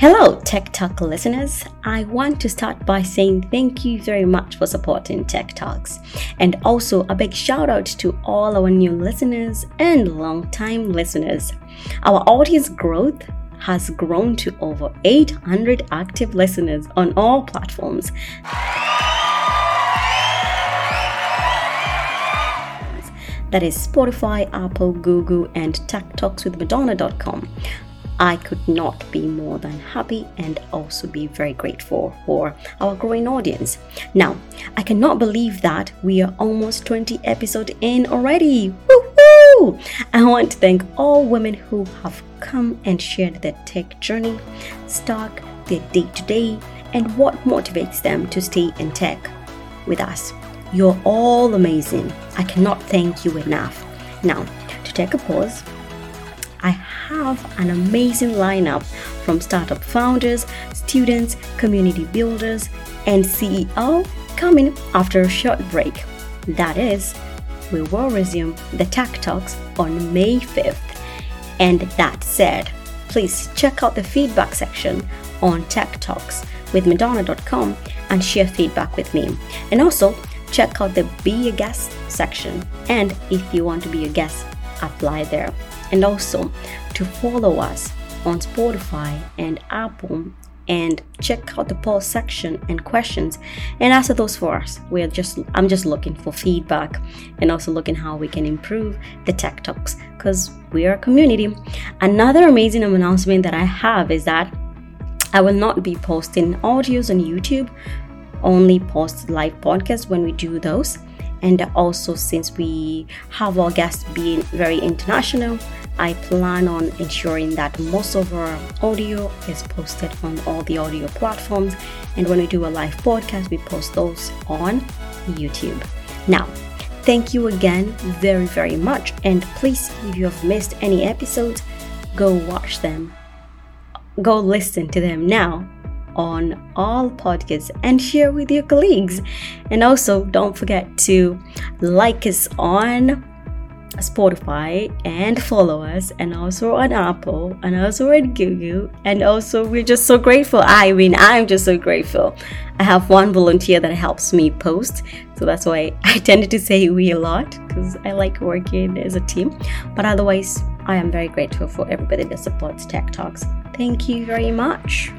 Hello, Tech Talk listeners. I want to start by saying thank you very much for supporting Tech Talks. And also a big shout out to all our new listeners and long-time listeners. Our audience growth has grown to over 800 active listeners on all platforms. That is Spotify, Apple, Google, and TechTalksWithMadona.com. I could not be more than happy and also be very grateful for our growing audience. Now, I cannot believe that we are almost 20 episodes in already. Woohoo! I want to thank all women who have come and shared their tech journey, stock, their day to day, and what motivates them to stay in tech with us. You're all amazing. I cannot thank you enough. Now, to take a pause, I have an amazing lineup from startup founders, students, community builders, and CEO coming after a short break. That is, we will resume the Tech Talks on May 5th. And that said, please check out the feedback section on Tech Talks with Madona.com and share feedback with me. And also, check out the Be a Guest section. And if you want to be a guest, apply there and also to follow us on Spotify and Apple and check out the poll section and questions and answer those for us. We're just I'm just looking for feedback and also looking how we can improve the tech talks because we are a community. Another amazing announcement that I have is that I will not be posting audios on YouTube, only post live podcasts when we do those. And also, since we have our guests being very international, I plan on ensuring that most of our audio is posted on all the audio platforms. And when we do a live podcast, we post those on YouTube. Now, thank you again very, very much. And please, if you have missed any episodes, go watch them. Go listen to them now on all podcasts and share with your colleagues. And also, don't forget to like us on Spotify and follow us, and also on Apple, and also on Google. And also, we're just so grateful. I mean, I'm just so grateful. I have one volunteer that helps me post, so that's why I tended to say we a lot because I like working as a team. But otherwise, I am very grateful for everybody that supports Tech Talks. Thank you very much.